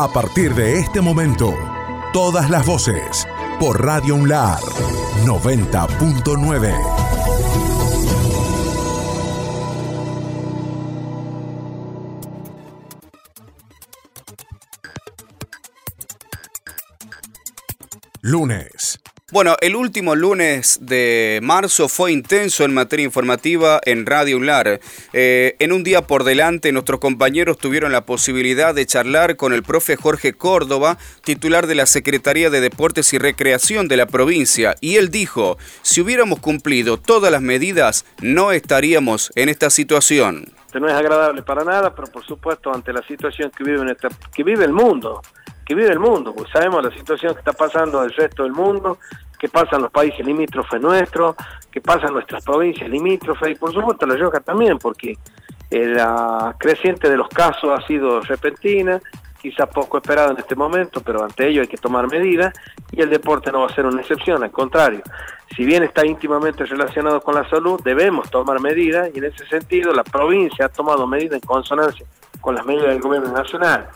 A partir de este momento, todas las voces por Radio UNLAR 90.9. Lunes, bueno, el último lunes de marzo fue intenso en materia informativa en Radio UNLAR. Eh, en un día por delante, nuestros compañeros tuvieron la posibilidad de charlar con el profe Jorge Córdoba, titular de la Secretaría de Deportes y Recreación de la provincia, y él dijo, si hubiéramos cumplido todas las medidas, no estaríamos en esta situación. No es agradable para nada, pero por supuesto ante la situación que vive, en esta, que vive el mundo, que vive el mundo, pues sabemos la situación que está pasando el resto del mundo, que pasa en los países limítrofes nuestros, que pasa en nuestras provincias limítrofes y por supuesto La Rioja también, porque eh, la creciente de los casos ha sido repentina, quizá poco esperada en este momento, pero ante ello hay que tomar medidas y el deporte no va a ser una excepción, al contrario, si bien está íntimamente relacionado con la salud, debemos tomar medidas y en ese sentido la provincia ha tomado medidas en consonancia con las medidas del gobierno nacional.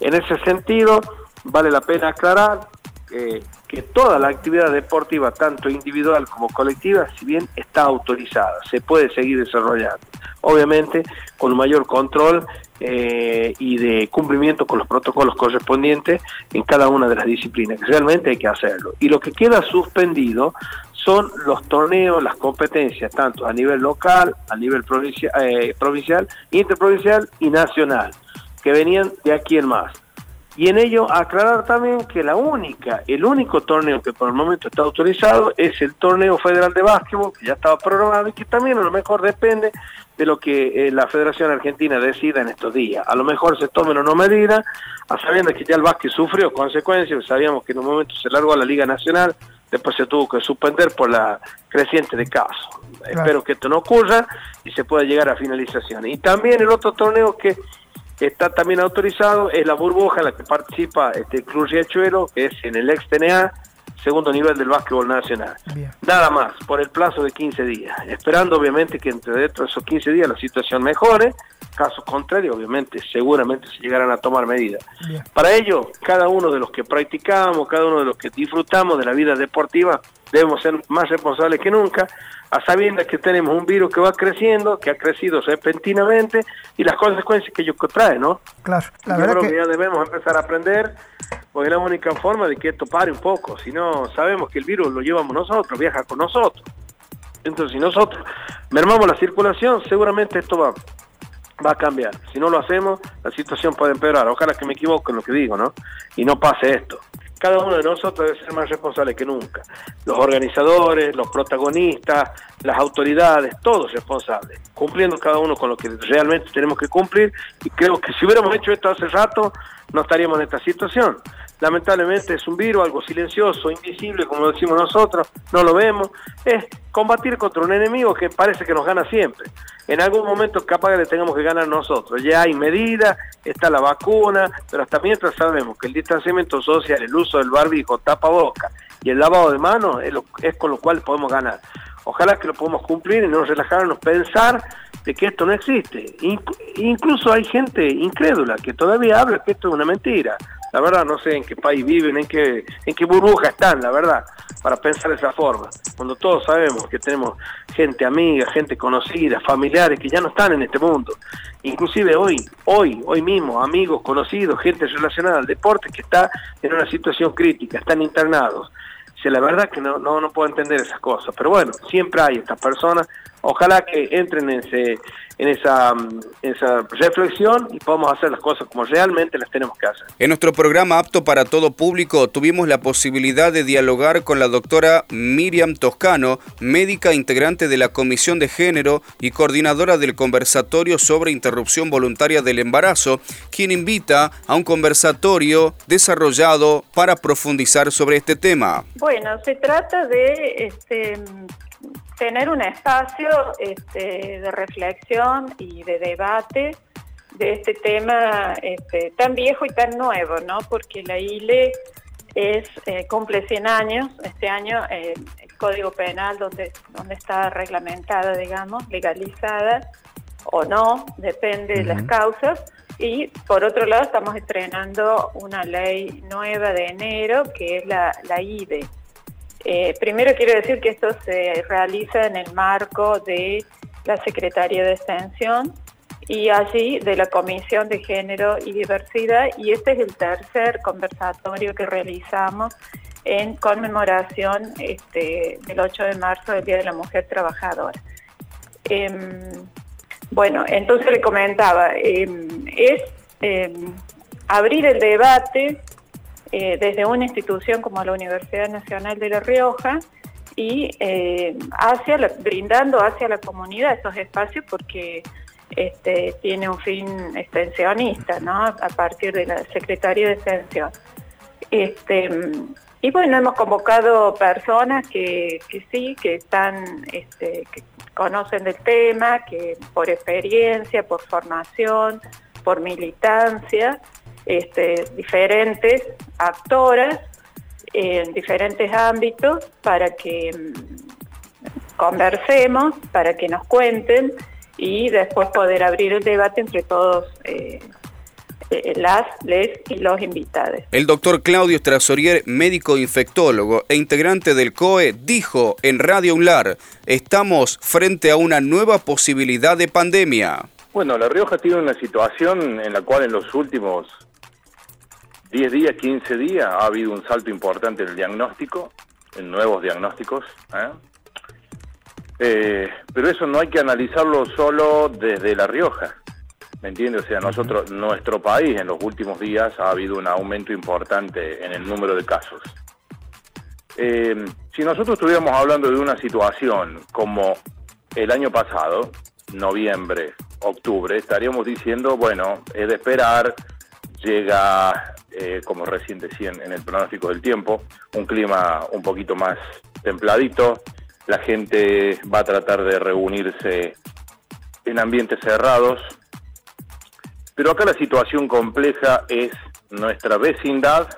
En ese sentido, vale la pena aclarar eh, que toda la actividad deportiva, tanto individual como colectiva, si bien está autorizada, se puede seguir desarrollando. Obviamente con mayor control eh, y de cumplimiento con los protocolos correspondientes en cada una de las disciplinas, que realmente hay que hacerlo. Y lo que queda suspendido son los torneos, las competencias, tanto a nivel local, a nivel eh, provincial interprovincial y nacional que venían de aquí en más. Y en ello aclarar también que la única, el único torneo que por el momento está autorizado es el torneo federal de básquetbol, que ya estaba programado y que también a lo mejor depende de lo que eh, la Federación Argentina decida en estos días. A lo mejor se tomen o no medidas, a sabiendo que ya el básquet sufrió consecuencias, sabíamos que en un momento se largó a la Liga Nacional, después se tuvo que suspender por la creciente de casos. Espero que esto no ocurra y se pueda llegar a finalización. Y también el otro torneo que está también autorizado es la burbuja en la que participa este Cruz Riachuelo, que es en el ex-TNA, segundo nivel del básquetbol nacional. Nada más, por el plazo de 15 días, esperando obviamente que entre dentro de esos 15 días la situación mejore, caso contrario obviamente seguramente se llegarán a tomar medidas. Para ello, cada uno de los que practicamos, cada uno de los que disfrutamos de la vida deportiva, debemos ser más responsables que nunca, a sabiendas que tenemos un virus que va creciendo, que ha crecido repentinamente y las consecuencias que ello trae, ¿no? Claro, la Yo creo que... ya debemos empezar a aprender, porque es la única forma de que esto pare un poco, si no sabemos que el virus lo llevamos nosotros, viaja con nosotros. Entonces, si nosotros mermamos la circulación, seguramente esto va, va a cambiar. Si no lo hacemos, la situación puede empeorar. Ojalá que me equivoque en lo que digo, ¿no? Y no pase esto cada uno de nosotros debe ser más responsable que nunca. Los organizadores, los protagonistas, las autoridades, todos responsables, cumpliendo cada uno con lo que realmente tenemos que cumplir. Y creo que si hubiéramos hecho esto hace rato, no estaríamos en esta situación. Lamentablemente es un virus, algo silencioso, invisible, como decimos nosotros, no lo vemos. Es combatir contra un enemigo que parece que nos gana siempre. En algún momento capaz que le tengamos que ganar nosotros. Ya hay medidas, está la vacuna, pero hasta mientras sabemos que el distanciamiento social, el uso del barbijo, tapa boca y el lavado de manos es, es con lo cual podemos ganar. Ojalá que lo podamos cumplir y no relajarnos, pensar de que esto no existe. incluso hay gente incrédula que todavía habla que esto es una mentira. La verdad no sé en qué país viven, en qué, en qué burbuja están, la verdad, para pensar de esa forma. Cuando todos sabemos que tenemos gente amiga, gente conocida, familiares que ya no están en este mundo. Inclusive hoy, hoy, hoy mismo, amigos, conocidos, gente relacionada al deporte que está en una situación crítica, están internados. La verdad que no, no, no puedo entender esas cosas. Pero bueno, siempre hay estas personas. Ojalá que entren en ese en esa, esa reflexión y podamos hacer las cosas como realmente las tenemos que hacer. En nuestro programa Apto para Todo Público tuvimos la posibilidad de dialogar con la doctora Miriam Toscano, médica integrante de la Comisión de Género y coordinadora del conversatorio sobre interrupción voluntaria del embarazo, quien invita a un conversatorio desarrollado para profundizar sobre este tema. Bueno, se trata de este, tener un espacio este, de reflexión y de debate de este tema este, tan viejo y tan nuevo, ¿no? Porque la ILE es, eh, cumple 100 años, este año eh, el Código Penal donde, donde está reglamentada, digamos, legalizada o no, depende de las causas, Y por otro lado estamos estrenando una ley nueva de enero que es la, la IDE. Eh, primero quiero decir que esto se realiza en el marco de la Secretaría de Extensión y allí de la Comisión de Género y Diversidad y este es el tercer conversatorio que realizamos en conmemoración este, del 8 de marzo del Día de la Mujer Trabajadora. Em, bueno, entonces le comentaba, em, es em, abrir el debate eh, desde una institución como la Universidad Nacional de La Rioja y eh, hacia brindando hacia la comunidad estos espacios porque este, tiene un fin extensionista, ¿no? A partir de la Secretaría de Extensión. Este, y bueno, hemos convocado personas que, que sí, que están, este, que conocen del tema, que por experiencia, por formación, por militancia, este, diferentes actoras en diferentes ámbitos para que mm, conversemos, para que nos cuenten y después poder abrir el debate entre todos eh, eh, las, les y los invitados. El doctor Claudio Strasorier, médico infectólogo e integrante del COE, dijo en Radio UNLAR, estamos frente a una nueva posibilidad de pandemia. Bueno, La Rioja tiene una situación en la cual en los últimos 10 días, 15 días ha habido un salto importante en el diagnóstico, en nuevos diagnósticos. ¿eh? Eh, pero eso no hay que analizarlo solo desde La Rioja. ¿Me entiendes? O sea, nosotros, nuestro país en los últimos días ha habido un aumento importante en el número de casos. Eh, si nosotros estuviéramos hablando de una situación como el año pasado, noviembre, octubre, estaríamos diciendo, bueno, es de esperar, llega, eh, como recién decían en el pronóstico del tiempo, un clima un poquito más templadito, la gente va a tratar de reunirse en ambientes cerrados, pero acá la situación compleja es nuestra vecindad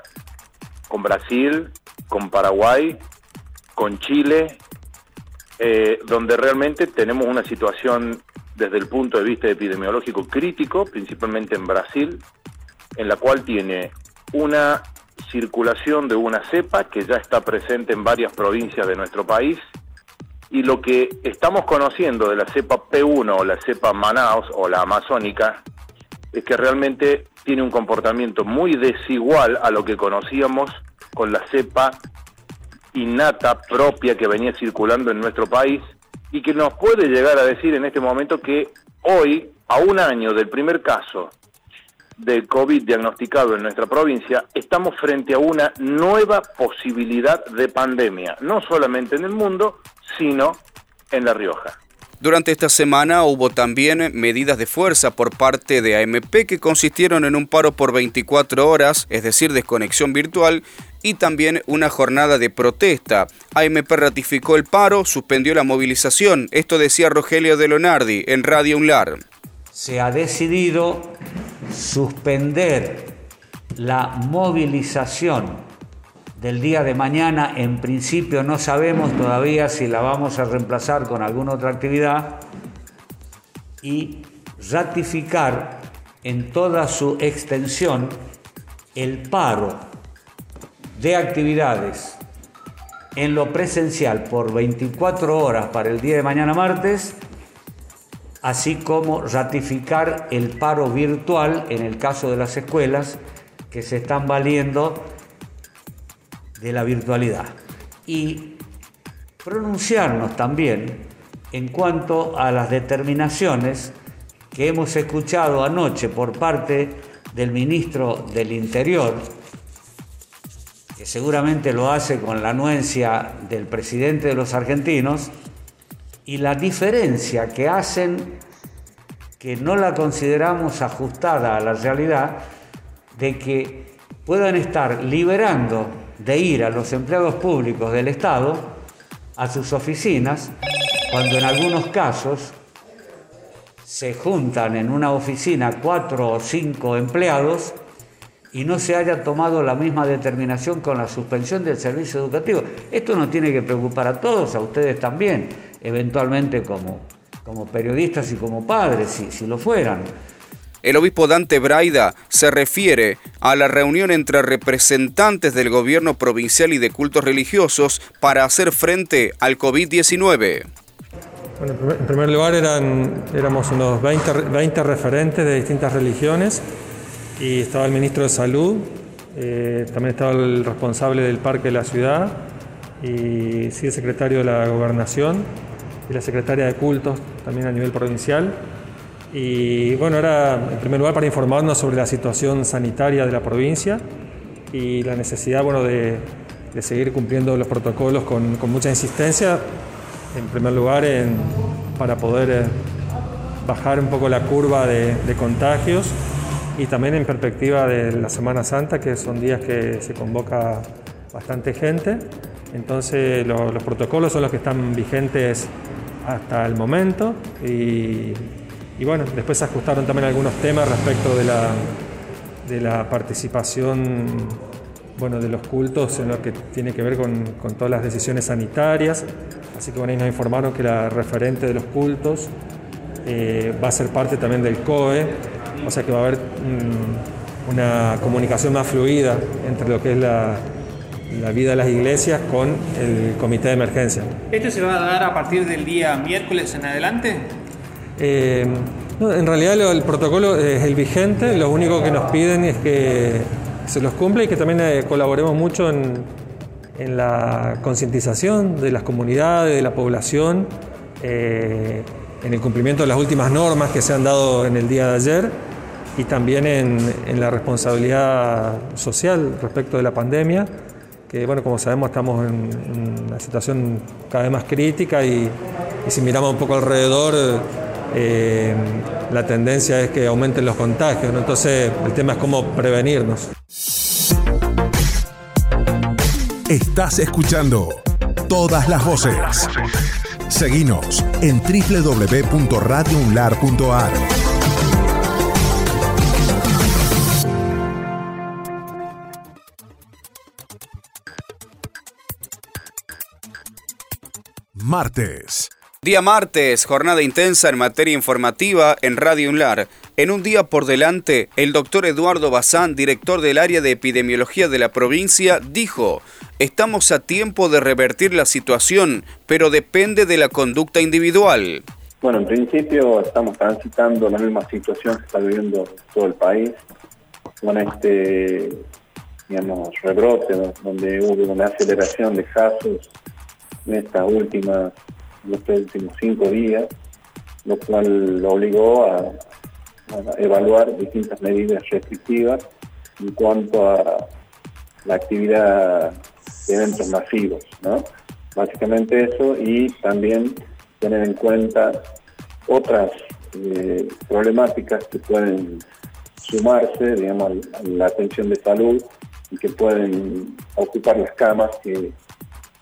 con Brasil, con Paraguay, con Chile, eh, donde realmente tenemos una situación desde el punto de vista epidemiológico crítico, principalmente en Brasil, en la cual tiene una circulación de una cepa que ya está presente en varias provincias de nuestro país. Y lo que estamos conociendo de la cepa P1 o la cepa Manaus o la amazónica es que realmente tiene un comportamiento muy desigual a lo que conocíamos con la cepa innata propia que venía circulando en nuestro país y que nos puede llegar a decir en este momento que hoy, a un año del primer caso del COVID diagnosticado en nuestra provincia, estamos frente a una nueva posibilidad de pandemia, no solamente en el mundo, sino en La Rioja. Durante esta semana hubo también medidas de fuerza por parte de AMP que consistieron en un paro por 24 horas, es decir, desconexión virtual, y también una jornada de protesta. AMP ratificó el paro, suspendió la movilización. Esto decía Rogelio de Lonardi en Radio Unlar. Se ha decidido suspender la movilización del día de mañana. En principio no sabemos todavía si la vamos a reemplazar con alguna otra actividad y ratificar en toda su extensión el paro de actividades en lo presencial por 24 horas para el día de mañana martes, así como ratificar el paro virtual en el caso de las escuelas que se están valiendo de la virtualidad. Y pronunciarnos también en cuanto a las determinaciones que hemos escuchado anoche por parte del ministro del Interior, que seguramente lo hace con la anuencia del presidente de los argentinos, y la diferencia que hacen, que no la consideramos ajustada a la realidad, de que puedan estar liberando de ir a los empleados públicos del Estado a sus oficinas, cuando en algunos casos se juntan en una oficina cuatro o cinco empleados y no se haya tomado la misma determinación con la suspensión del servicio educativo. Esto nos tiene que preocupar a todos, a ustedes también, eventualmente como, como periodistas y como padres, si, si lo fueran. El obispo Dante Braida se refiere a la reunión entre representantes del gobierno provincial y de cultos religiosos para hacer frente al COVID-19. Bueno, en primer lugar eran, éramos unos 20, 20 referentes de distintas religiones y estaba el ministro de Salud, eh, también estaba el responsable del parque de la ciudad y sí el secretario de la gobernación y la secretaria de cultos también a nivel provincial. Y bueno, era en primer lugar para informarnos sobre la situación sanitaria de la provincia y la necesidad bueno, de, de seguir cumpliendo los protocolos con, con, mucha insistencia, en primer lugar en, para poder eh, bajar un poco la curva de, de, contagios y también en perspectiva de la Semana Santa, que son días que se convoca bastante gente. Entonces lo, los protocolos son los que están vigentes hasta el momento y bueno, después se ajustaron también algunos temas respecto de la, de la participación bueno, de los cultos en lo que tiene que ver con, con, todas las decisiones sanitarias. Así que bueno, ahí nos informaron que la referente de los cultos eh, va a ser parte también del COE, o sea que va a haber una comunicación más fluida entre lo que es la, la vida de las iglesias con el comité de emergencia. ¿Esto se va a dar a partir del día miércoles en adelante? Eh, no, en realidad lo, el protocolo es el vigente, lo único que nos piden es que se los cumpla y que también eh, colaboremos mucho en, en la concientización de las comunidades, de la población, eh, en el cumplimiento de las últimas normas que se han dado en el día de ayer y también en, en la responsabilidad social respecto de la pandemia que bueno, como sabemos estamos en, una situación cada vez más crítica y, si miramos un poco alrededor eh, la tendencia es que aumenten los contagios, ¿no? entonces el tema es cómo prevenirnos. Estás escuchando todas las voces. Seguinos en www.radiounlar.ar. Martes. Día martes, jornada intensa en materia informativa en Radio UNLAR. En un día por delante, el doctor Eduardo Bazán, director del área de epidemiología de la provincia, dijo, estamos a tiempo de revertir la situación, pero depende de la conducta individual. Bueno, en principio estamos transitando la misma situación que está viviendo todo el país, con este, digamos, rebrote, donde hubo una aceleración de casos en estas últimas los últimos cinco días, lo cual lo obligó a, a, evaluar distintas medidas restrictivas en cuanto a la actividad de eventos masivos, ¿no? Básicamente eso y también tener en cuenta otras eh, problemáticas que pueden sumarse, digamos, a la atención de salud y que pueden ocupar las camas que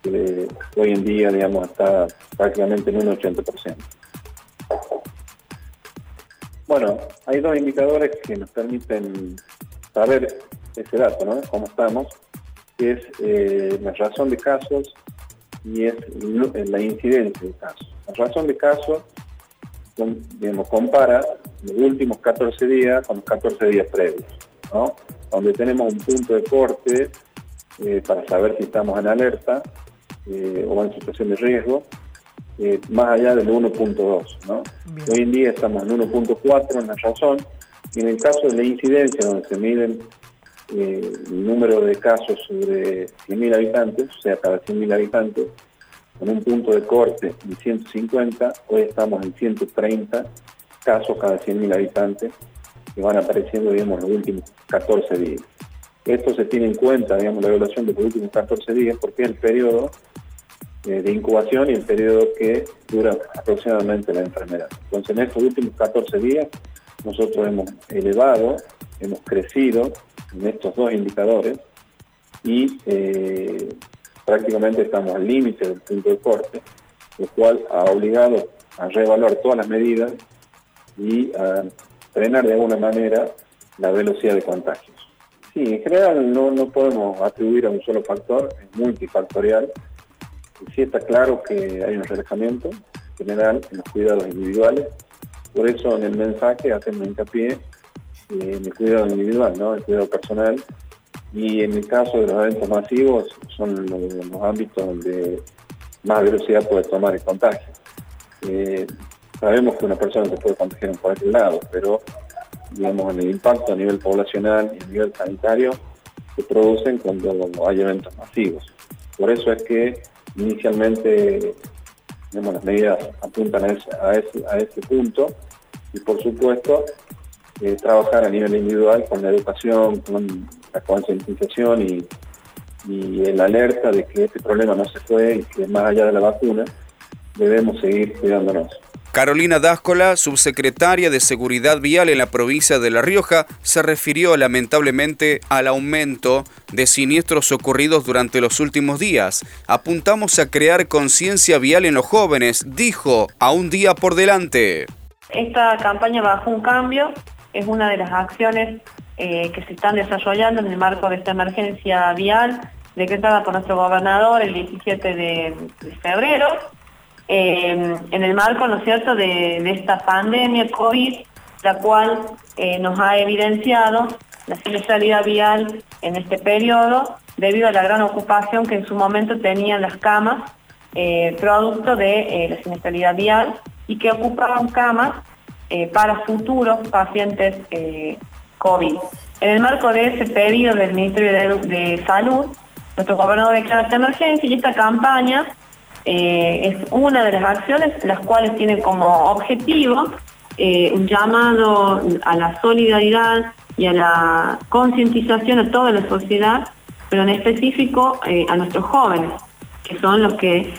que hoy en día, digamos, está prácticamente en un 80%. Bueno, hay dos indicadores que nos permiten saber ese dato, ¿no? Cómo estamos, que es eh, la razón de casos y es la incidencia de casos. La razón de casos, digamos, compara los últimos 14 días con los 14 días previos, ¿no? Donde tenemos un punto de corte eh, para saber si estamos en alerta eh, o en situación de riesgo, eh, más allá del 1.2. ¿no? Hoy en día estamos en 1.4 en la razón, y en el caso de la incidencia, donde se miden eh, el número de casos sobre 100.000 habitantes, o sea, cada 100.000 habitantes, con un punto de corte de 150, hoy estamos en 130 casos cada 100.000 habitantes que van apareciendo, digamos, los últimos 14 días. Esto se tiene en cuenta, digamos, la evaluación de los últimos 14 días, porque es el periodo de incubación y el periodo que dura aproximadamente la enfermedad. Entonces, en estos últimos 14 días, nosotros hemos elevado, hemos crecido en estos dos indicadores y eh, prácticamente estamos al límite del punto de corte, lo cual ha obligado a reevaluar todas las medidas y a frenar de alguna manera la velocidad de contagios. Sí, en general no, no podemos atribuir a un solo factor, es multifactorial. Sí está claro que hay un relajamiento general en los cuidados individuales. Por eso en el mensaje hacemos hincapié en el cuidado individual, ¿no? el cuidado personal. Y en el caso de los eventos masivos, son los, ámbitos donde más velocidad puede tomar el contagio. Eh, sabemos que una persona se puede contagiar en cualquier lado, pero digamos, el impacto a nivel poblacional y a nivel sanitario se producen cuando hay eventos masivos. Por eso es que inicialmente las medidas apuntan a ese, a ese, punto y por supuesto eh, trabajar a nivel individual con la educación, con la concientización y, y el alerta de que este problema no se fue y que más allá de la vacuna debemos seguir cuidándonos. Carolina Dáscola, subsecretaria de Seguridad Vial en la provincia de La Rioja, se refirió lamentablemente al aumento de siniestros ocurridos durante los últimos días. Apuntamos a crear conciencia vial en los jóvenes, dijo, a un día por delante. Esta campaña bajo un cambio es una de las acciones eh, que se están desarrollando en el marco de esta emergencia vial decretada por nuestro gobernador el 17 de febrero eh, en el marco, ¿no cierto?, de, esta pandemia COVID, la cual eh, nos ha evidenciado la siniestralidad vial en este periodo debido a la gran ocupación que en su momento tenían las camas, eh, producto de la siniestralidad vial, y que ocupaban camas para futuros pacientes COVID. En el marco de ese pedido del Ministerio de, de Salud, nuestro gobernador declara esta emergencia y esta campaña eh, es una de las acciones las cuales tiene como objetivo eh, un llamado a la solidaridad y a la concientización a toda la sociedad, pero en específico eh, a nuestros jóvenes, que son los que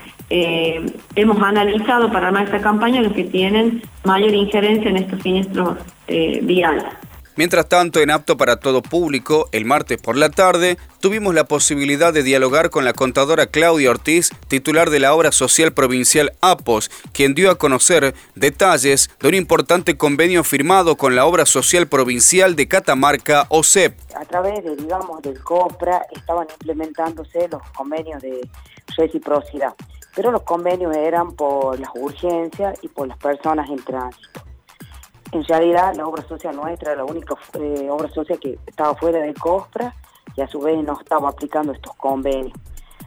hemos analizado para armar esta campaña, los que tienen mayor injerencia en estos siniestros viales. Mientras tanto, en Apto para Todo Público, el martes por la tarde, tuvimos la posibilidad de dialogar con la contadora Claudia Ortiz, titular de la obra social provincial APOS, quien dio a conocer detalles de un importante convenio firmado con la obra social provincial de Catamarca, OSEP. A través de, digamos, del COPRA estaban implementándose los convenios de reciprocidad, pero los convenios eran por las urgencias y por las personas en tránsito. En realidad, la obra social nuestra la única eh, obra social que estaba fuera del COSPRA y a su vez no estaba aplicando estos convenios.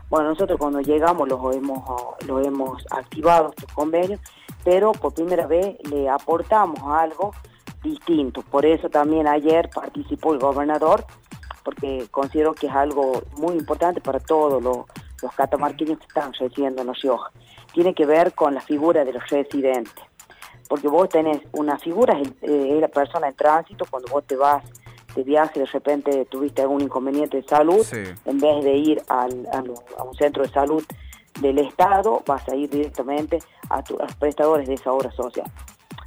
Bueno, nosotros cuando llegamos los hemos, los hemos activado estos convenios, pero por primera vez le aportamos algo distinto. Por eso también ayer participó el gobernador, porque considero que es algo muy importante para todos los, los catamarqueños que están residiendo en Los Rioja. Tiene que ver con la figura de los residentes porque vos tenés una figura, es, eh, la persona en tránsito, cuando vos te vas de viaje de repente tuviste algún inconveniente de salud, en vez de ir al, a, un centro de salud del Estado, vas a ir directamente a, los prestadores de esa obra social.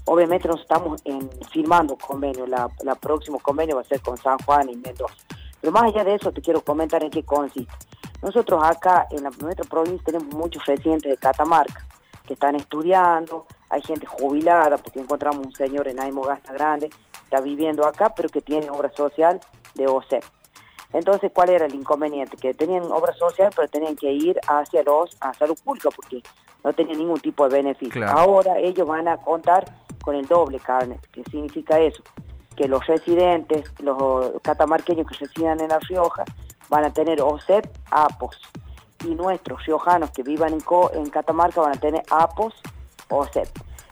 Obviamente nos estamos en, firmando convenio, la, la próximo convenio va a ser con San Juan y Mendoza. Pero más allá de eso te quiero comentar en qué consiste. Nosotros acá en la, nuestra provincia tenemos muchos residentes de Catamarca que están estudiando, hay gente jubilada, porque encontramos un señor en Aimo Gasta Grande, está viviendo acá, pero que tiene obra social de OCE. Entonces, ¿cuál era el inconveniente? Que tenían obra social, pero tenían que ir hacia los a salud pública, porque no tenían ningún tipo de beneficio. Ahora ellos van a contar con el doble carne. ¿Qué significa eso? Que los residentes, los catamarqueños que residen en La Rioja, van a tener OCEP, APOS. Y nuestros riojanos que vivan en, en Catamarca van a tener APOS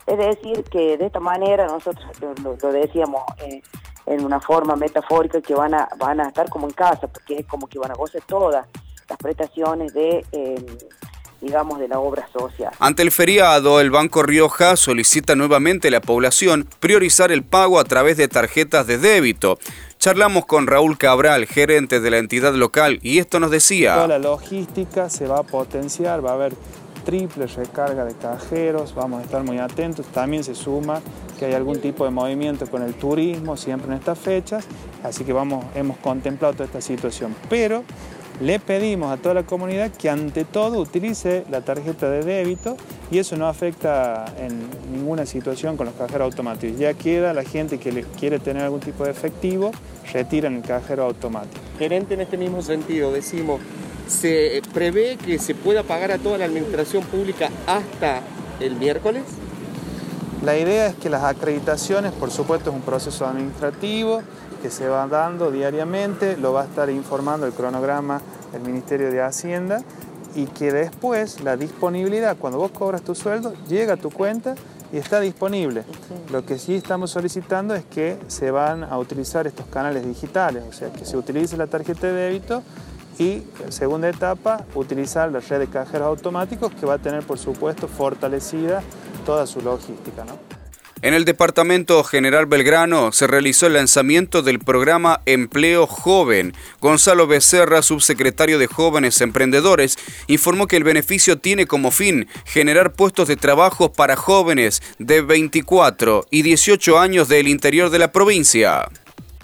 es decir, que de esta manera nosotros lo, decíamos eh, en una forma metafórica que van a, van a estar como en casa, porque es como que van a gozar todas las prestaciones de... Em, digamos, de la obra social. Ante el feriado, el Banco Rioja solicita nuevamente a la población priorizar el pago a través de tarjetas de débito. Charlamos con Raúl Cabral, gerente de la entidad local, y esto nos decía... Toda la logística se va a potenciar, va a haber triple recarga de cajeros, vamos a estar muy atentos. También se suma que hay algún tipo de movimiento con el turismo siempre en estas fechas, así que vamos, hemos contemplado toda esta situación. Pero le pedimos a toda la comunidad que ante todo utilice la tarjeta de débito y eso no afecta en ninguna situación con los cajeros automáticos. Ya queda la gente que quiere tener algún tipo de efectivo, retira en el cajero automático. Gerente, en este mismo sentido, decimos, ¿Se prevé que se pueda pagar a toda la administración pública hasta el miércoles? La idea es que las acreditaciones, por supuesto, es un proceso administrativo que se va dando diariamente, lo va a estar informando el cronograma del Ministerio de Hacienda y que después la disponibilidad, cuando vos cobras tu sueldo, llega a tu cuenta y está disponible. Lo que sí estamos solicitando es que se van a utilizar estos canales digitales, o sea, que se utilice la tarjeta de débito y, segunda etapa, utilizar la red de cajeros automáticos que va a tener, por supuesto, fortalecida toda su logística. ¿no? En el Departamento General Belgrano se realizó el lanzamiento del programa Empleo Joven. Gonzalo Becerra, subsecretario de Jóvenes Emprendedores, informó que el beneficio tiene como fin generar puestos de trabajo para jóvenes de 24 y 18 años del interior de la provincia.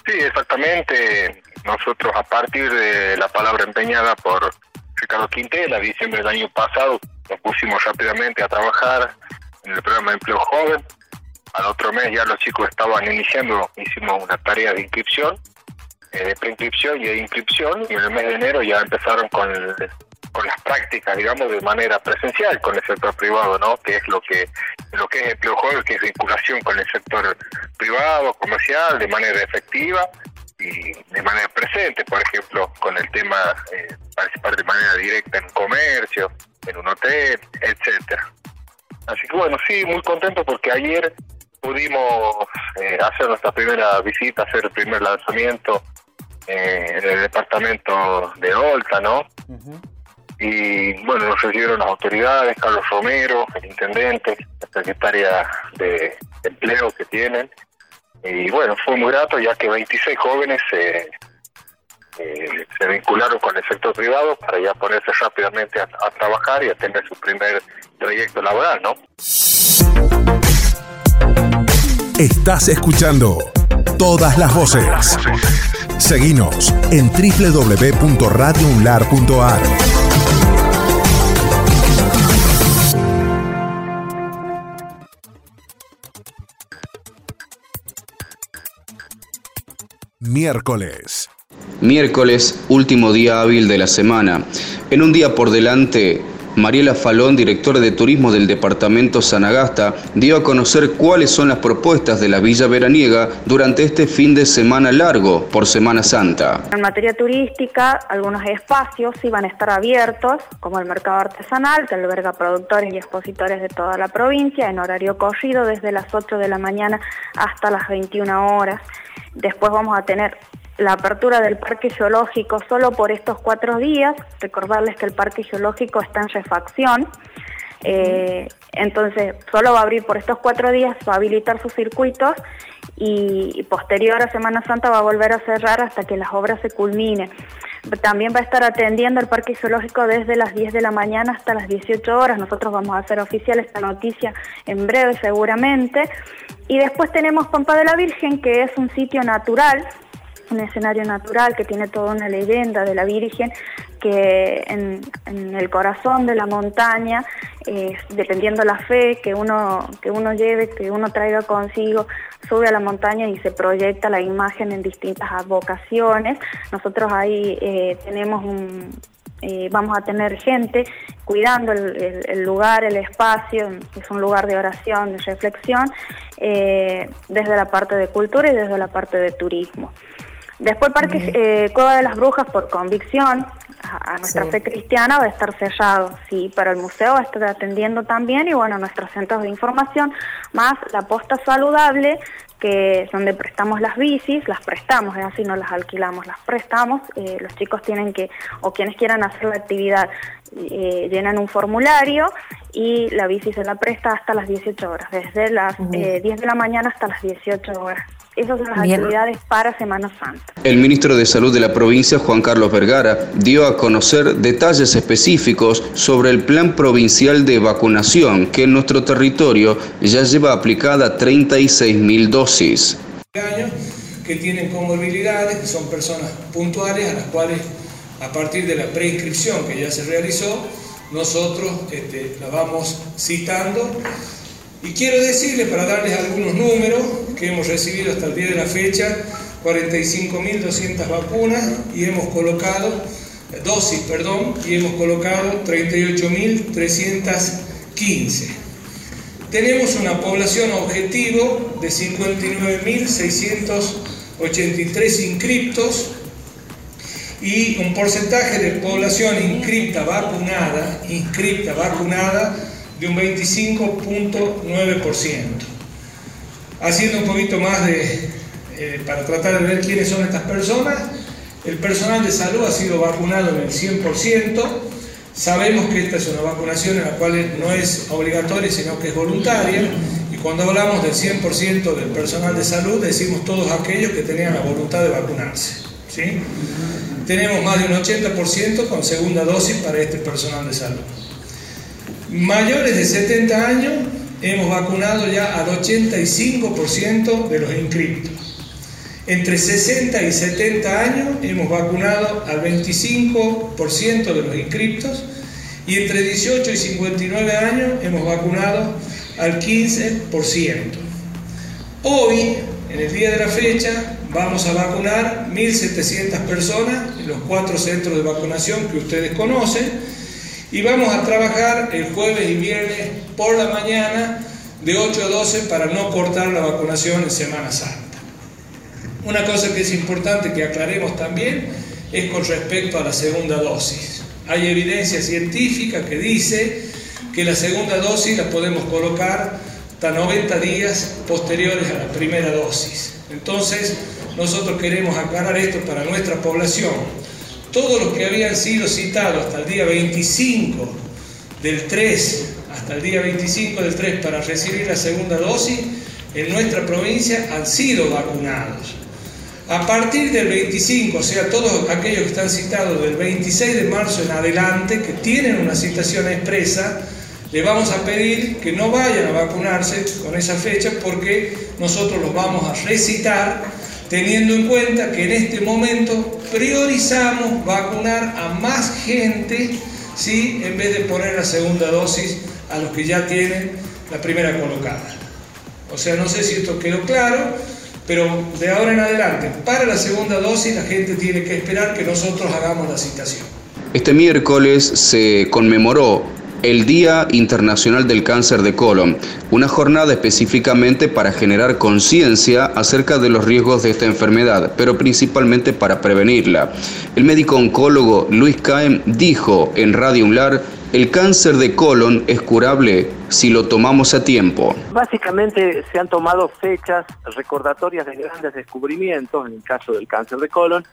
Sí, exactamente. Nosotros a partir de la palabra empeñada por Ricardo Quintela, diciembre del año pasado, nos pusimos rápidamente a trabajar en el programa Empleo Joven al otro mes ya los chicos estaban iniciando, hicimos una tarea de inscripción, eh, de preinscripción y de inscripción, y en el mes de enero ya empezaron con, con las prácticas, digamos, de manera presencial con el sector privado, ¿no? Que es lo que lo que es empleo joven, que es vinculación con el sector privado, comercial, de manera efectiva y de manera presente, por ejemplo, con el tema eh, participar de manera directa en comercio, en un hotel, etcétera. Así que bueno, sí, muy contento porque ayer pudimos eh, hacer nuestra primera visita, hacer el primer lanzamiento eh, en el departamento de Olta, ¿no? Y bueno, nos recibieron las autoridades, Carlos Romero, el intendente, la secretaria de empleo que tienen. Y bueno, fue muy grato ya que 26 jóvenes eh, se vincularon con el sector privado para ya ponerse rápidamente a, a trabajar y a tener su primer trayecto laboral, ¿no? Estás escuchando todas las voces. Seguinos en www.radiounlar.ar. Miércoles. Miércoles, último día hábil de la semana. En un día por delante, Mariela Falón, directora de turismo del departamento Sanagasta, dio a conocer cuáles son las propuestas de la Villa Veraniega durante este fin de semana largo por Semana Santa. En materia turística, algunos espacios iban a estar abiertos, como el mercado artesanal, que alberga productores y expositores de toda la provincia, en horario corrido desde las 8 de la mañana hasta las 21 horas. Después vamos a tener la apertura del parque geológico solo por estos cuatro días. Recordarles que el parque geológico está en refacción. Eh, entonces, solo va a abrir por estos cuatro días, va a habilitar sus circuitos y, posterior a Semana Santa va a volver a cerrar hasta que las obras se culminen. También va a estar atendiendo el Parque Zoológico desde las 10 de la mañana hasta las 18 horas. Nosotros vamos a hacer oficial esta noticia en breve seguramente. Y después tenemos Pampa de la Virgen, que es un sitio natural un escenario natural que tiene toda una leyenda de la Virgen que en, el corazón de la montaña, eh, dependiendo la fe que uno, que uno lleve, que uno traiga consigo, sube a la montaña y se proyecta la imagen en distintas vocaciones. Nosotros ahí eh, tenemos un, eh, vamos a tener gente cuidando el, lugar, el espacio, es un lugar de oración, de reflexión, desde la parte de cultura y desde la parte de turismo. Después Parque eh, Cueva de las Brujas, por convicción a, nuestra fe cristiana, va a estar cerrado, sí, pero el museo va a estar atendiendo también y bueno, nuestros centros de información, más la posta saludable, que es donde prestamos las bicis, las prestamos, es así, no las alquilamos, las prestamos, eh, los chicos tienen que, o quienes quieran hacer la actividad, eh, llenan un formulario y la bici se la presta hasta las 18 horas, desde las 10 de la mañana hasta las 18 horas. Esas son las actividades para Semana Santa. El ministro de Salud de la provincia, Juan Carlos Vergara, dio a conocer detalles específicos sobre el plan provincial de vacunación que en nuestro territorio ya lleva aplicada 36 mil dosis. Que tienen comorbilidades, que son personas puntuales a las cuales a partir de la preinscripción que ya se realizó, nosotros este, la vamos citando y quiero decirles, para darles algunos números, que hemos recibido hasta el día de la fecha 45.200 vacunas y hemos colocado, dosis, perdón, y hemos colocado 38.315. tenemos una población objetivo de 59.683 inscriptos y un porcentaje de población inscripta vacunada, inscripta vacunada de un 25.9%. Haciendo un poquito más de, eh, para tratar de ver quiénes son estas personas, el personal de salud ha sido vacunado en el 100%, sabemos que esta es una vacunación en la cual no es obligatoria, sino que es voluntaria, y cuando hablamos del 100% del personal de salud, decimos todos aquellos que tenían la voluntad de vacunarse. ¿sí? Tenemos más de un 80% con segunda dosis para este personal de salud. Mayores de 70 años, hemos vacunado ya al 85% de los inscriptos. Entre 60 y 70 años hemos vacunado al 25% de los inscriptos y entre 18 y 59 años hemos vacunado al 15%. Hoy, en el día de la fecha, vamos a vacunar 1.700 personas en los cuatro centros de vacunación que ustedes conocen y vamos a trabajar el jueves y viernes por la mañana de 8 a 12 para no cortar la vacunación en Semana Santa. Una cosa que es importante que aclaremos también es con respecto a la segunda dosis. Hay evidencia científica que dice que la segunda dosis la podemos colocar hasta 90 días posteriores a la primera dosis. Entonces, nosotros queremos aclarar esto para nuestra población. Todos los que habían sido citados hasta el día 25 del 3, hasta el día 25 del 3 para recibir la segunda dosis, en nuestra provincia han sido vacunados. A partir del 25, o sea, todos aquellos que están citados del 26 de marzo en adelante, que tienen una citación expresa, le vamos a pedir que no vayan a vacunarse con esa fecha porque nosotros los vamos a recitar teniendo en cuenta que en este momento priorizamos vacunar a más gente, ¿sí? en vez de poner la segunda dosis a los que ya tienen la primera colocada. O sea, no sé si esto quedó claro, pero de ahora en adelante, para la segunda dosis la gente tiene que esperar que nosotros hagamos la citación. Este miércoles se conmemoró el Día Internacional del Cáncer de Colon, una jornada específicamente para generar conciencia acerca de los riesgos de esta enfermedad, pero principalmente para prevenirla. El médico oncólogo Luis Caem dijo en Radio Unlar, el cáncer de colon es curable si lo tomamos a tiempo. Básicamente se han tomado fechas recordatorias de grandes descubrimientos, en el caso del cáncer de colon,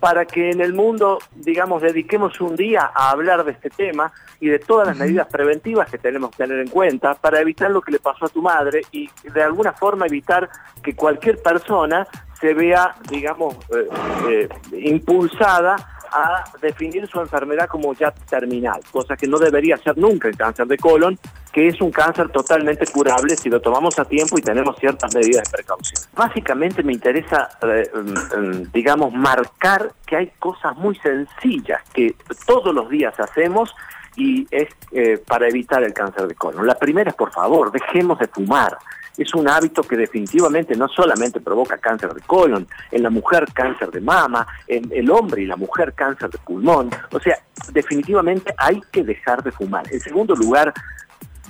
para que en el mundo, digamos, dediquemos un día a hablar de este tema y de todas las medidas preventivas que tenemos que tener en cuenta para evitar lo que le pasó a tu madre y de alguna forma evitar que cualquier persona se vea, digamos, eh, eh, impulsada a definir su enfermedad como ya terminal, cosa que no debería ser nunca el cáncer de colon, que es un cáncer totalmente curable si lo tomamos a tiempo y tenemos ciertas medidas de precaución. Básicamente me interesa, eh, mm, mm, digamos, marcar que hay cosas muy sencillas que todos los días hacemos y es eh, para evitar el cáncer de colon. La primera es, por favor, dejemos de fumar es un hábito que definitivamente no solamente provoca cáncer de colon, en la mujer cáncer de mama, en el hombre y la mujer cáncer de pulmón. O sea, definitivamente hay que dejar de fumar. En segundo lugar,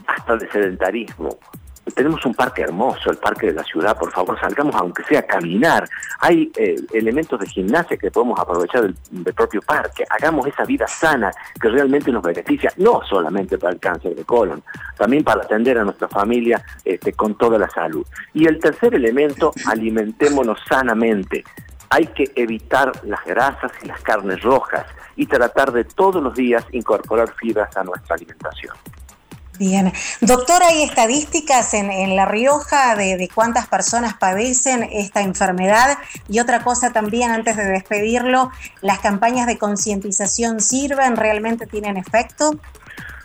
hasta de sedentarismo tenemos un parque hermoso, el parque de la ciudad, por favor, salgamos aunque sea a caminar. Hay eh, elementos de gimnasia que podemos aprovechar del, propio parque. Hagamos esa vida sana que realmente nos beneficia, no solamente para el cáncer de colon, también para atender a nuestra familia este, con toda la salud. Y el tercer elemento, alimentémonos sanamente. Hay que evitar las grasas y las carnes rojas y tratar de todos los días incorporar fibras a nuestra alimentación. Bien. Doctor, ¿hay estadísticas en, La Rioja de, de, cuántas personas padecen esta enfermedad? Y otra cosa también, antes de despedirlo, ¿las campañas de concientización sirven? ¿Realmente tienen efecto?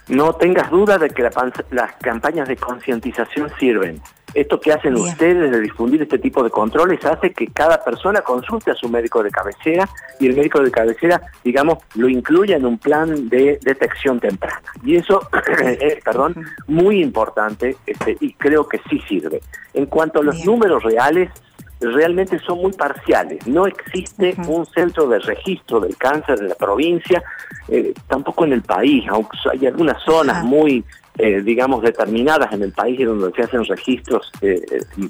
No tengas duda de que las campañas de concientización sirven. Esto que hacen ustedes de difundir este tipo de controles hace que cada persona consulte a su médico de cabecera y el médico de cabecera, digamos, lo incluya en un plan de detección temprana. Y eso es, perdón, muy importante este, y creo que sí sirve. En cuanto a los números reales, realmente son muy parciales. No existe un centro de registro del cáncer en la provincia, eh, tampoco en el país, aunque hay algunas zonas muy eh, digamos, determinadas en el país donde se hacen registros eh,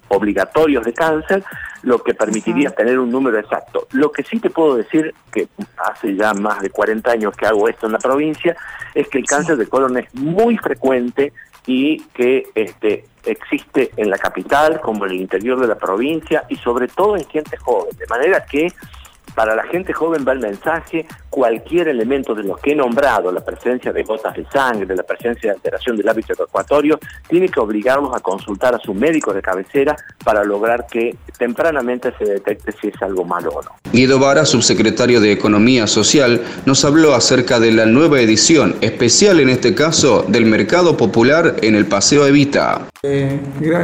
obligatorios de cáncer, lo que permitiría tener un número exacto. Lo que sí te puedo decir, que hace ya más de 40 años que hago esto en la provincia, es que el cáncer de colon es muy frecuente y que este, existe en la capital como en el interior de la provincia y sobre todo en gente joven, de manera que para la gente joven va el mensaje, cualquier elemento de los que he nombrado, la presencia de gotas de sangre, la presencia de alteración del hábito evacuatorio, tiene que obligarlos a consultar a su médico de cabecera para lograr que tempranamente se detecte si es algo malo o no. Guido Vara, subsecretario de Economía Social, nos habló acerca de la nueva edición, especial en este caso, del Mercado Popular en el Paseo Evita. Eh,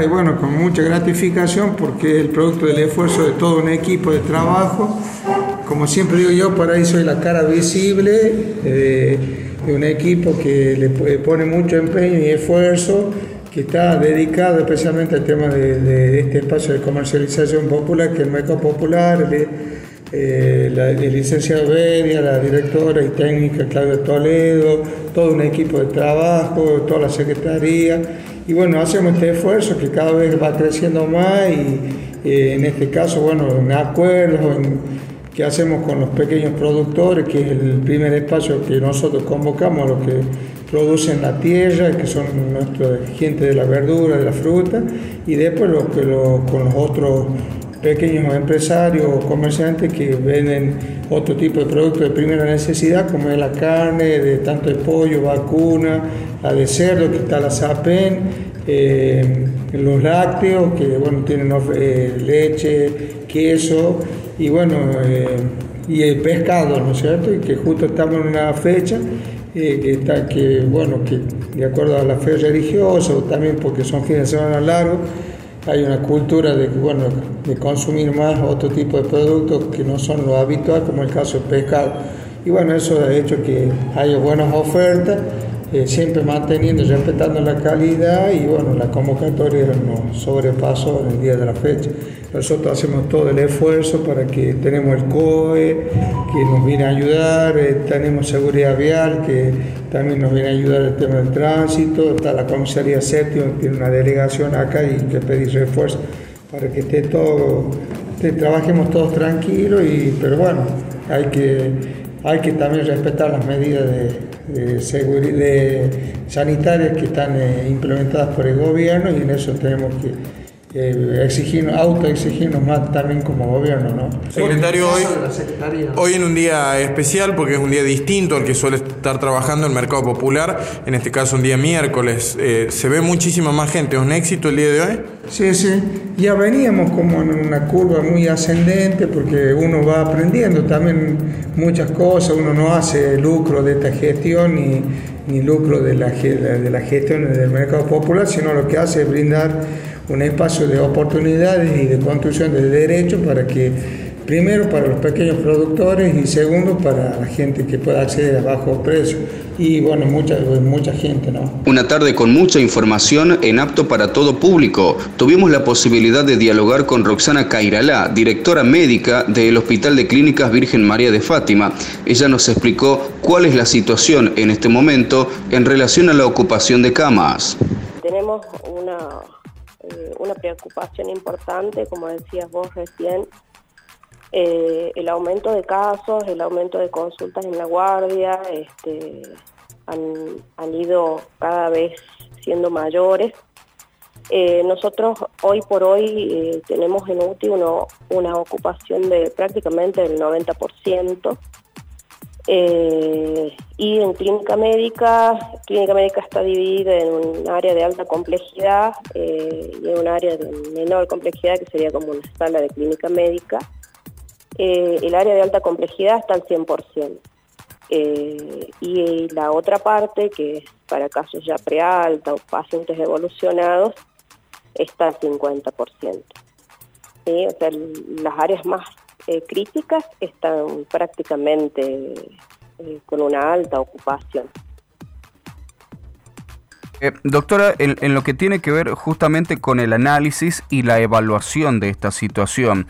bueno, con mucha gratificación porque es el producto del esfuerzo de todo un equipo de trabajo como siempre digo yo, por ahí soy la cara visible de, un equipo que le pone mucho empeño y esfuerzo, que está dedicado especialmente al tema de, este espacio de comercialización popular, que es el popular, eh, la, el Beria, la directora y técnica Claudia Toledo, todo un equipo de trabajo, toda la secretaría. Y bueno, hacemos este esfuerzo que cada vez va creciendo más y eh, en este caso, bueno, en acuerdos, en, que hacemos con los pequeños productores, que es el primer espacio que nosotros convocamos a los que producen la tierra, que son nuestra gente de la verdura, de la fruta, y después los que con los otros pequeños empresarios o comerciantes que venden otro tipo de productos de primera necesidad, como es la carne, de tanto de pollo, vacuna, la de cerdo, que está la sapen, eh, los lácteos, que bueno, tienen eh, leche, queso, y bueno, eh, y el pescado, ¿no es cierto? Y que justo estamos en una fecha eh, que está que, bueno, que de acuerdo a la fe religiosa o también porque son fines de semana largos, hay una cultura de, bueno, de consumir más otro tipo de productos que no son lo habitual, como el caso del pescado. Y bueno, eso ha hecho que haya buenas ofertas, eh, siempre manteniendo y respetando la calidad y bueno, la convocatoria nos sobrepasó en el día de la fecha. Nosotros hacemos todo el esfuerzo para que tenemos el COE, que nos viene a ayudar, eh, tenemos seguridad vial, que también nos viene a ayudar el tema del tránsito, está la comisaría séptima, tiene una delegación acá y que pedís refuerzo para que esté todo, trabajemos todos tranquilos, y, pero bueno, hay que, hay que también respetar las medidas de, seguridad sanitarias que están eh, implementadas por el gobierno y en eso tenemos que eh, exigirnos, autoexigirnos más también como gobierno, ¿no? Secretario, hoy, hoy en un día especial, porque es un día distinto al que suele estar trabajando el mercado popular, en este caso un día miércoles, eh, ¿se ve muchísima más gente? ¿Es un éxito el día de hoy? Sí, sí, ya veníamos como en una curva muy ascendente porque uno va aprendiendo también muchas cosas, uno no hace lucro de esta gestión ni, ni lucro de la, de la gestión del mercado popular, sino lo que hace es brindar un espacio de oportunidades y de construcción de derechos para que, primero, para los pequeños productores y segundo, para la gente que pueda acceder a bajo precio. Y bueno, mucha, mucha gente, ¿no? Una tarde con mucha información en apto para todo público. Tuvimos la posibilidad de dialogar con Roxana Cairalá, directora médica del Hospital de Clínicas Virgen María de Fátima. Ella nos explicó cuál es la situación en este momento en relación a la ocupación de camas. Tenemos una eh, una preocupación importante, como decías vos recién, eh, el aumento de casos, el aumento de consultas en la guardia, este, han, ido cada vez siendo mayores. Eh, nosotros hoy por hoy tenemos en UTI una ocupación de prácticamente el 90%. Eh, y en clínica médica, clínica médica está dividida en un área de alta complejidad eh, y en un área de menor complejidad que sería como una sala de clínica médica. Eh, el área de alta complejidad está al 100%. y la otra parte, que es para casos ya prealta o pacientes evolucionados, está al 50%. ¿Sí? O sea, las áreas más eh, críticas están prácticamente eh, con una alta ocupación. Eh, doctora, en, lo que tiene que ver justamente con el análisis y la evaluación de esta situación,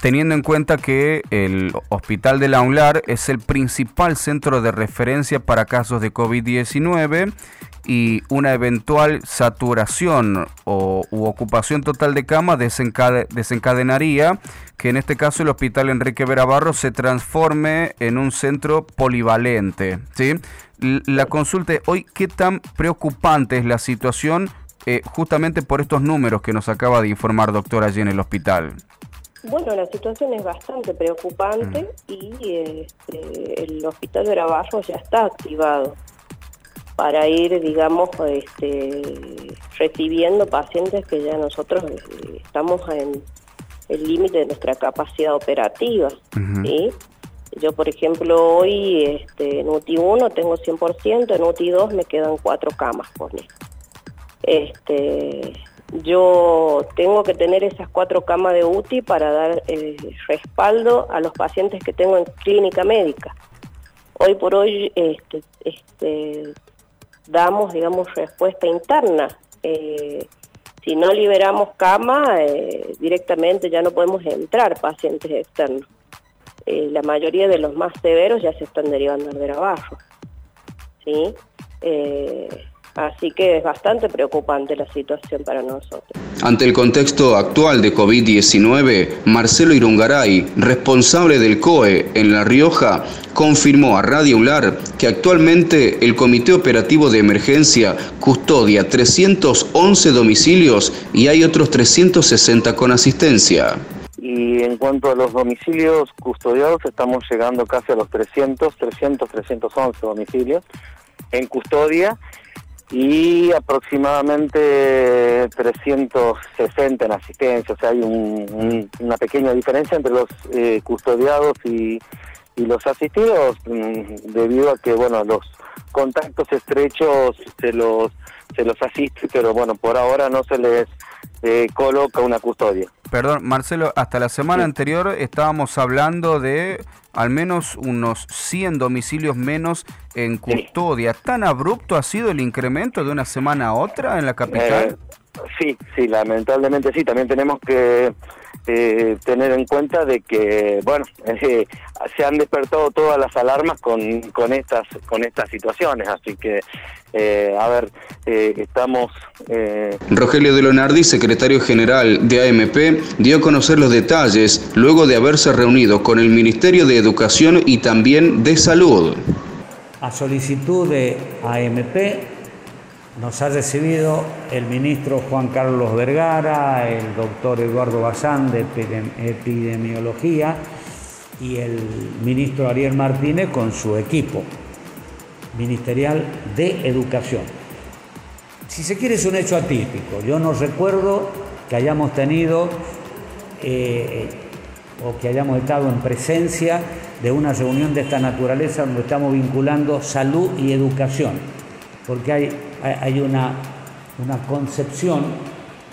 teniendo en cuenta que el Hospital de la UNLAR es el principal centro de referencia para casos de COVID-19 y una eventual saturación o, u ocupación total de cama desencadenaría que en este caso el Hospital Enrique Verabarro se transforme en un centro polivalente. ¿sí? La consulta es hoy, ¿qué tan preocupante es la situación eh, justamente por estos números que nos acaba de informar doctor allí en el hospital? Bueno, la situación es bastante preocupante y este, el hospital de Barro ya está activado para ir, digamos, este, recibiendo pacientes que ya nosotros eh, estamos en el límite de nuestra capacidad operativa. Yo, por ejemplo, hoy este, en UTI 1 tengo 100%, en UTI 2 me quedan cuatro camas por mí. Este, yo tengo que tener esas cuatro camas de UTI para dar eh, respaldo a los pacientes que tengo en clínica médica. Hoy por hoy este, este, damos, digamos, respuesta interna. Eh, si no liberamos cama, eh, directamente ya no podemos entrar pacientes externos. Eh, la mayoría de los más severos ya se están derivando al ver abajo. ¿sí? Así que es bastante preocupante la situación para nosotros. Ante el contexto actual de COVID-19, Marcelo Irungaray, responsable del COE en La Rioja, confirmó a Radio ULAR que actualmente el Comité Operativo de Emergencia custodia 311 domicilios y hay otros 360 con asistencia. Y en cuanto a los domicilios custodiados, estamos llegando casi a los 300, 300, 311 domicilios en custodia y aproximadamente 360 en asistencia, o sea, hay una pequeña diferencia entre los eh, custodiados y, los asistidos mm, debido a que, bueno, los contactos estrechos se los, se los asiste, pero bueno, por ahora no se les eh, coloca una custodia. Perdón, Marcelo, hasta la semana anterior estábamos hablando de al menos unos 100 domicilios menos en custodia. ¿Tan abrupto ha sido el incremento de una semana a otra en la capital? Eh, sí, sí, lamentablemente sí. También tenemos que eh, tener en cuenta de que, bueno, eh, se han despertado todas las alarmas con, con, estas, con estas situaciones, así que, eh, a ver, estamos... Rogelio de Lonardi, secretario general de AMP, dio a conocer los detalles luego de haberse reunido con el Ministerio de Educación y también de Salud. A solicitud de AMP, nos ha recibido el ministro Juan Carlos Vergara, el doctor Eduardo Bazán de Epidemiología y el ministro Ariel Martínez con su equipo ministerial de Educación. Si se quiere es un hecho atípico. Yo no recuerdo que hayamos tenido eh, o que hayamos estado en presencia de una reunión de esta naturaleza donde estamos vinculando salud y educación porque hay, hay una, una concepción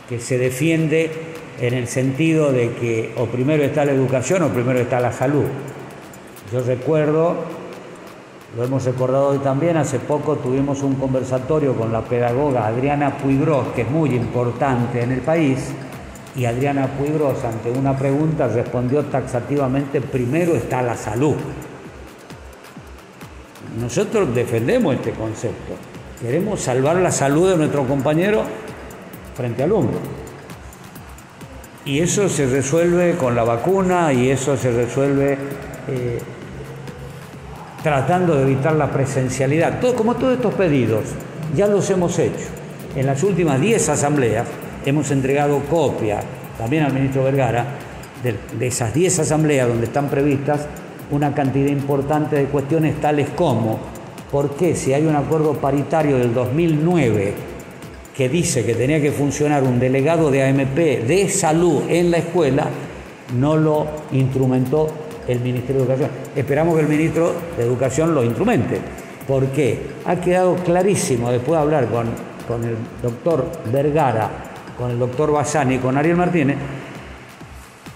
que se defiende en el sentido de que o primero está la educación o primero está la salud. Yo recuerdo, lo hemos recordado hoy también, hace poco tuvimos un conversatorio con la pedagoga Adriana Puigros, que es muy importante en el país, y Adriana Puigros ante una pregunta respondió taxativamente, primero está la salud. Nosotros defendemos este concepto. Queremos salvar la salud de nuestro compañero frente al hombre. Y eso se resuelve con la vacuna y eso se resuelve eh, tratando de evitar la presencialidad. Todo, como todos estos pedidos, ya los hemos hecho. En las últimas 10 asambleas hemos entregado copia también al ministro Vergara de esas 10 asambleas donde están previstas una cantidad importante de cuestiones tales como ¿Por qué si hay un acuerdo paritario del 2009 que dice que tenía que funcionar un delegado de AMP de salud en la escuela, no lo instrumentó el Ministerio de Educación? Esperamos que el ministro de Educación lo instrumente. ¿Por qué? Ha quedado clarísimo, después de hablar con, con el doctor Vergara, con el doctor Bassani con Ariel Martínez,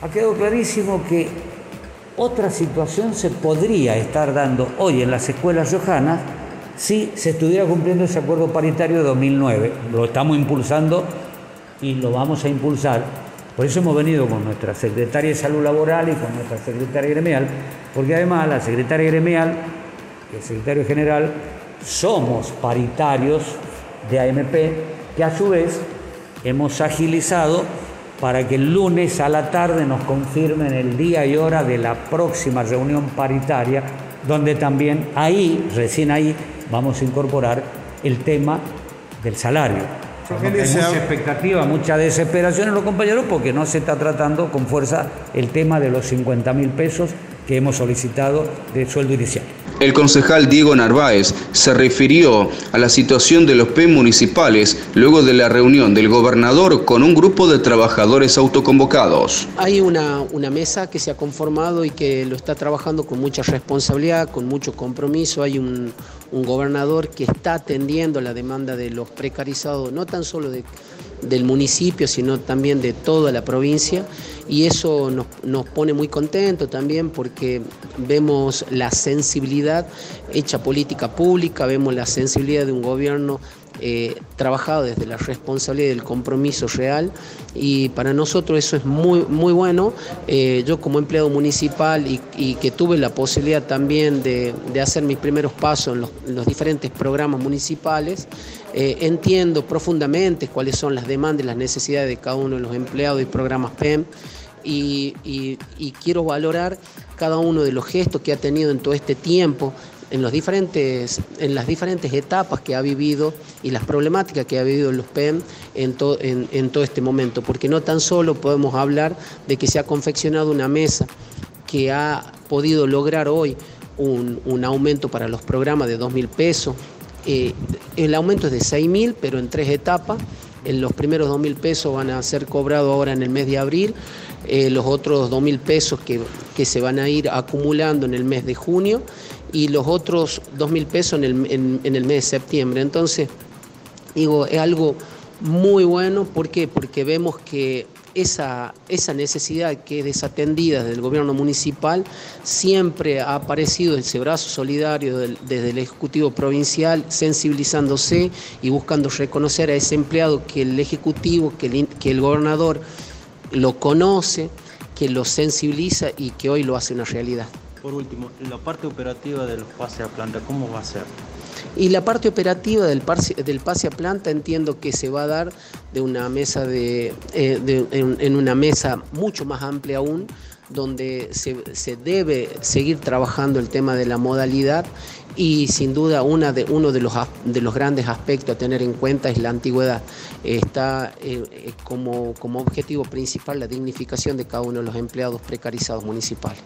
ha quedado clarísimo que otra situación se podría estar dando hoy en las escuelas riojanas si se estuviera cumpliendo ese acuerdo paritario de 2009. Lo estamos impulsando y lo vamos a impulsar. Por eso hemos venido con nuestra secretaria de Salud Laboral y con nuestra secretaria gremial, porque además la secretaria gremial y el secretario general somos paritarios de AMP, que a su vez hemos agilizado para que el lunes a la tarde nos confirmen el día y hora de la próxima reunión paritaria, donde también ahí, recién ahí, vamos a incorporar el tema del salario. Hay mucha expectativa, mucha desesperación en los compañeros porque no se está tratando con fuerza el tema de los 50 mil pesos que hemos solicitado de sueldo inicial. El concejal Diego Narváez se refirió a la situación de los PEM municipales luego de la reunión del gobernador con un grupo de trabajadores autoconvocados. Hay una, una mesa que se ha conformado y que lo está trabajando con mucha responsabilidad, con mucho compromiso. Hay un, un gobernador que está atendiendo la demanda de los precarizados, no tan solo de del municipio, sino también de toda la provincia. Y eso nos, pone muy contentos también porque vemos la sensibilidad hecha política pública, vemos la sensibilidad de un gobierno eh, trabajado desde la responsabilidad del compromiso real y para nosotros eso es muy, muy bueno. Eh, yo como empleado municipal y, que tuve la posibilidad también de, hacer mis primeros pasos en los, diferentes programas municipales, eh, entiendo profundamente cuáles son las demandas y las necesidades de cada uno de los empleados y programas PEM. y, quiero valorar cada uno de los gestos que ha tenido en todo este tiempo en, los diferentes, en las diferentes etapas que ha vivido y las problemáticas que ha vivido los PEM en, en, todo este momento, porque no tan solo podemos hablar de que se ha confeccionado una mesa que ha podido lograr hoy un, aumento para los programas de 2 mil pesos, eh, el aumento es de 6 mil, pero en tres etapas. En los primeros 2 mil pesos van a ser cobrados ahora en el mes de abril, eh, los otros 2 mil pesos que, que se van a ir acumulando en el mes de junio y los otros dos mil pesos en el, en, el mes de septiembre. Entonces, digo, es algo muy bueno. ¿Por qué? Porque vemos que esa, esa necesidad que es desatendida del gobierno municipal siempre ha aparecido ese brazo solidario desde el Ejecutivo Provincial, sensibilizándose y buscando reconocer a ese empleado que el Ejecutivo, que que el gobernador lo conoce, que lo sensibiliza y que hoy lo hace una realidad. Por último, la parte operativa del pase a planta, ¿cómo va a ser? Y la parte operativa del pase, del pase a planta entiendo que se va a dar de una mesa de, eh, en, una mesa mucho más amplia aún, donde se, debe seguir trabajando el tema de la modalidad y sin duda una de, uno de los, de los grandes aspectos a tener en cuenta es la antigüedad. Está eh, eh, como, como objetivo principal la dignificación de cada uno de los empleados precarizados municipales.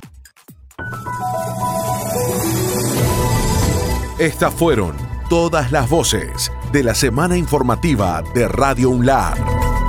Estas fueron todas las voces de la semana informativa de Radio UNLAR.